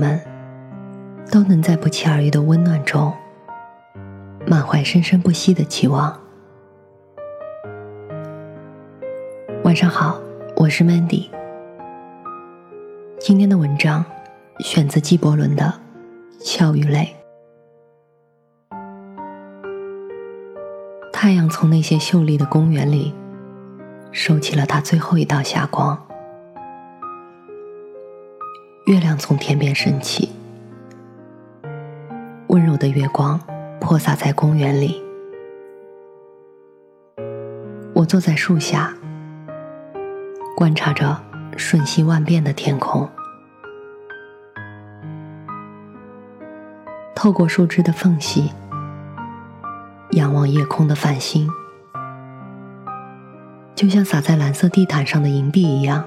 们都能在不期而遇的温暖中，满怀生生不息的期望。晚上好，我是 Mandy。今天的文章选自纪伯伦的《笑与泪》。太阳从那些秀丽的公园里收起了它最后一道霞光。月亮从天边升起，温柔的月光泼洒在公园里。我坐在树下，观察着瞬息万变的天空。透过树枝的缝隙，仰望夜空的繁星，就像洒在蓝色地毯上的银币一样，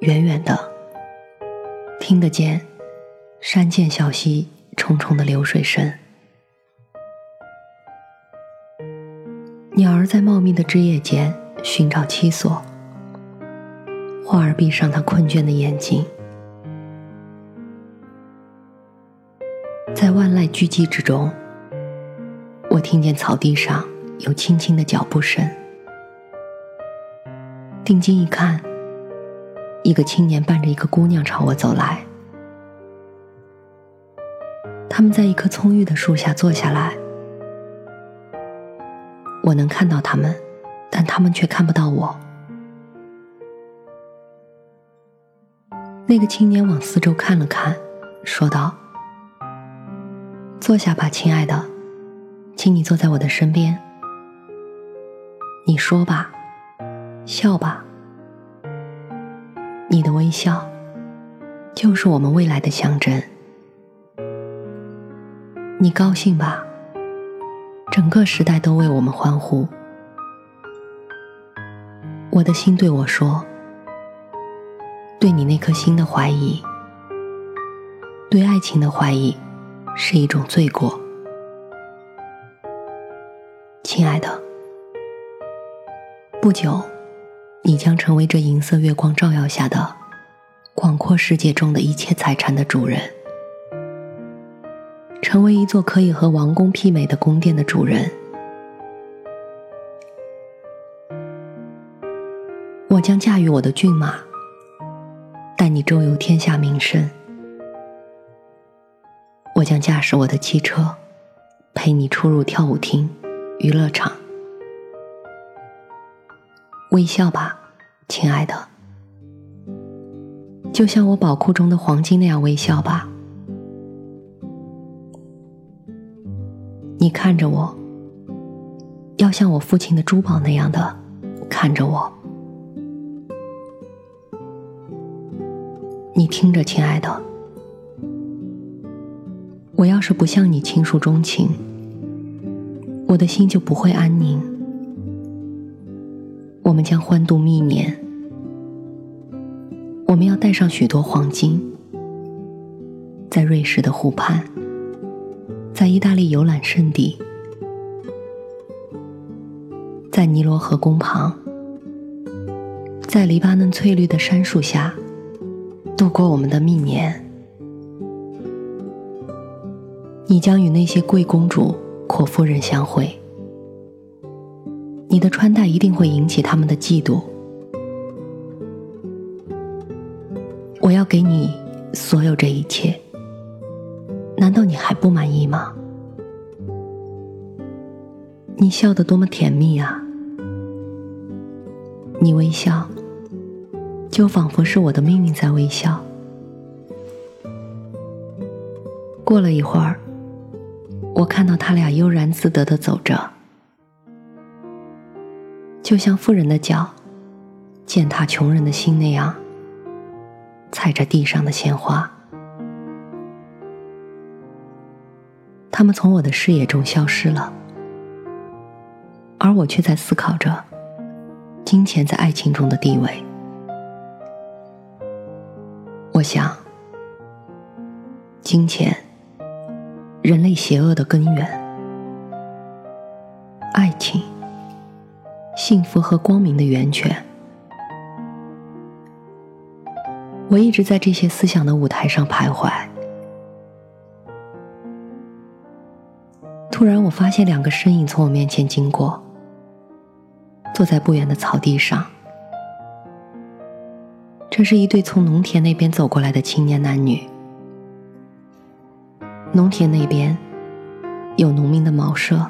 远远的。听得见山涧小溪重重的流水声，鸟儿在茂密的枝叶间寻找栖所，花儿闭上它困倦的眼睛，在万籁俱寂之中，我听见草地上有轻轻的脚步声，定睛一看。一个青年伴着一个姑娘朝我走来，他们在一棵葱郁的树下坐下来。我能看到他们，但他们却看不到我。那个青年往四周看了看，说道：“坐下吧，亲爱的，请你坐在我的身边。你说吧，笑吧。”你的微笑，就是我们未来的象征。你高兴吧？整个时代都为我们欢呼。我的心对我说：“对你那颗心的怀疑，对爱情的怀疑，是一种罪过。”亲爱的，不久。你将成为这银色月光照耀下的广阔世界中的一切财产的主人，成为一座可以和王宫媲美的宫殿的主人。我将驾驭我的骏马，带你周游天下名胜。我将驾驶我的汽车，陪你出入跳舞厅、娱乐场。微笑吧，亲爱的，就像我宝库中的黄金那样微笑吧。你看着我，要像我父亲的珠宝那样的看着我。你听着，亲爱的，我要是不向你倾诉衷情，我的心就不会安宁。我们将欢度蜜年，我们要带上许多黄金，在瑞士的湖畔，在意大利游览胜地，在尼罗河宫旁，在黎巴嫩翠绿的杉树下，度过我们的蜜年。你将与那些贵公主、阔夫人相会。你的穿戴一定会引起他们的嫉妒。我要给你所有这一切，难道你还不满意吗？你笑得多么甜蜜啊！你微笑，就仿佛是我的命运在微笑。过了一会儿，我看到他俩悠然自得的走着。就像富人的脚践踏穷人的心那样，踩着地上的鲜花，他们从我的视野中消失了，而我却在思考着金钱在爱情中的地位。我想，金钱，人类邪恶的根源；爱情，幸福和光明的源泉。我一直在这些思想的舞台上徘徊。突然，我发现两个身影从我面前经过，坐在不远的草地上。这是一对从农田那边走过来的青年男女。农田那边有农民的茅舍，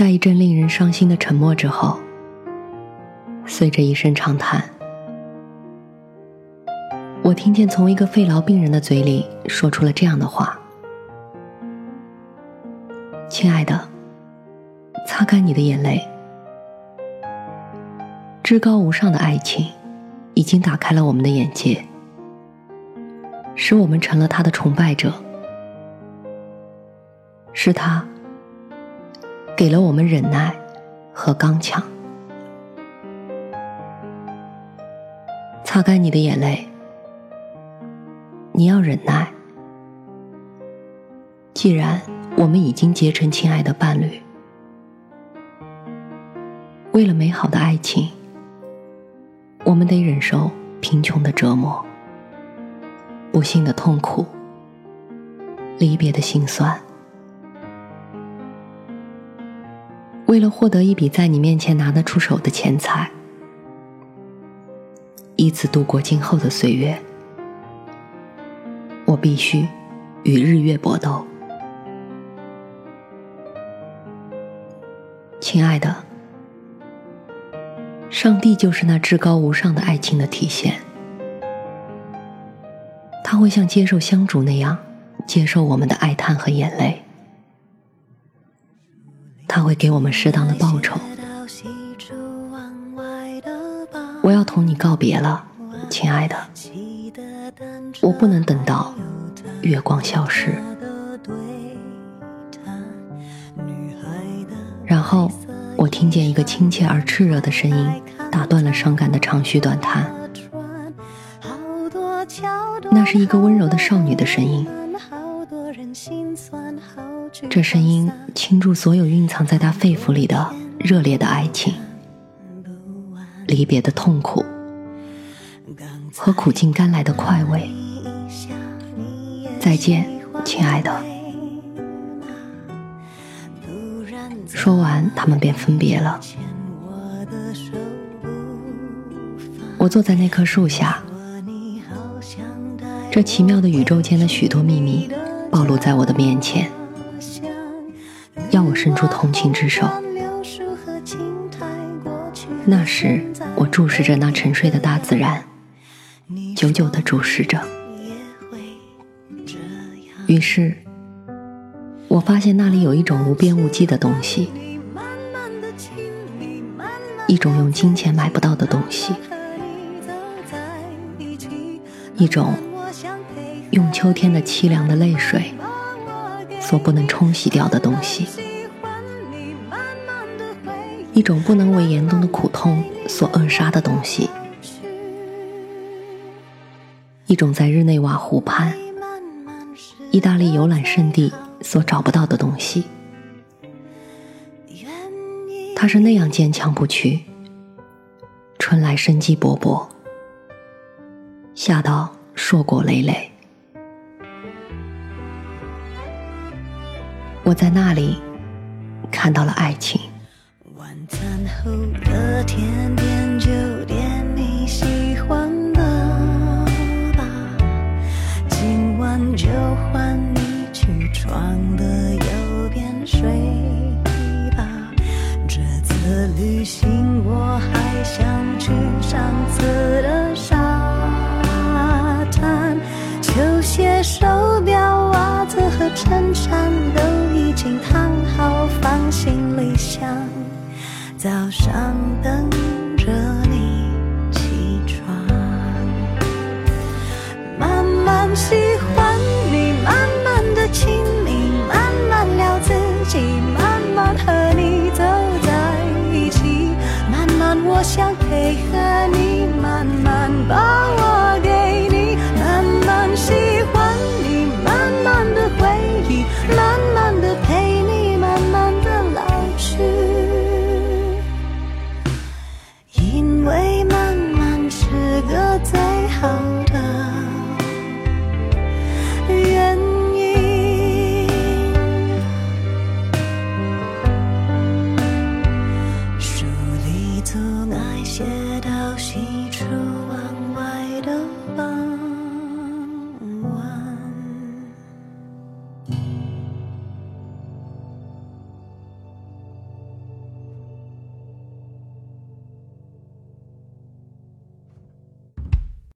在一阵令人伤心的沉默之后。随着一声长叹，我听见从一个肺痨病人的嘴里说出了这样的话：“亲爱的，擦干你的眼泪。至高无上的爱情已经打开了我们的眼界，使我们成了他的崇拜者。是他给了我们忍耐和刚强。”擦干你的眼泪，你要忍耐。既然我们已经结成亲爱的伴侣，为了美好的爱情，我们得忍受贫穷的折磨、不幸的痛苦、离别的心酸。为了获得一笔在你面前拿得出手的钱财。以此度过今后的岁月，我必须与日月搏斗。亲爱的，上帝就是那至高无上的爱情的体现，他会像接受香烛那样接受我们的哀叹和眼泪，他会给我们适当的报酬。我要同你告别了，亲爱的。我不能等到月光消失。然后，我听见一个亲切而炽热的声音打断了伤感的长吁短叹。那是一个温柔的少女的声音。这声音倾注所有蕴藏在他肺腑里的热烈的爱情。离别的痛苦和苦尽甘来的快慰。再见，亲爱的。说完，他们便分别了。我坐在那棵树下，这奇妙的宇宙间的许多秘密暴露在我的面前，伸出同情之手。那时。我注视着那沉睡的大自然，久久的注视着。于是，我发现那里有一种无边无际的东西，一种用金钱买不到的东西，一种用秋天的凄凉的泪水所不能冲洗掉的东西。一种不能为严冬的苦痛所扼杀的东西，一种在日内瓦湖畔、意大利游览胜地所找不到的东西。它是那样坚强不屈，春来生机勃勃，夏到硕果累累。我在那里看到了爱情。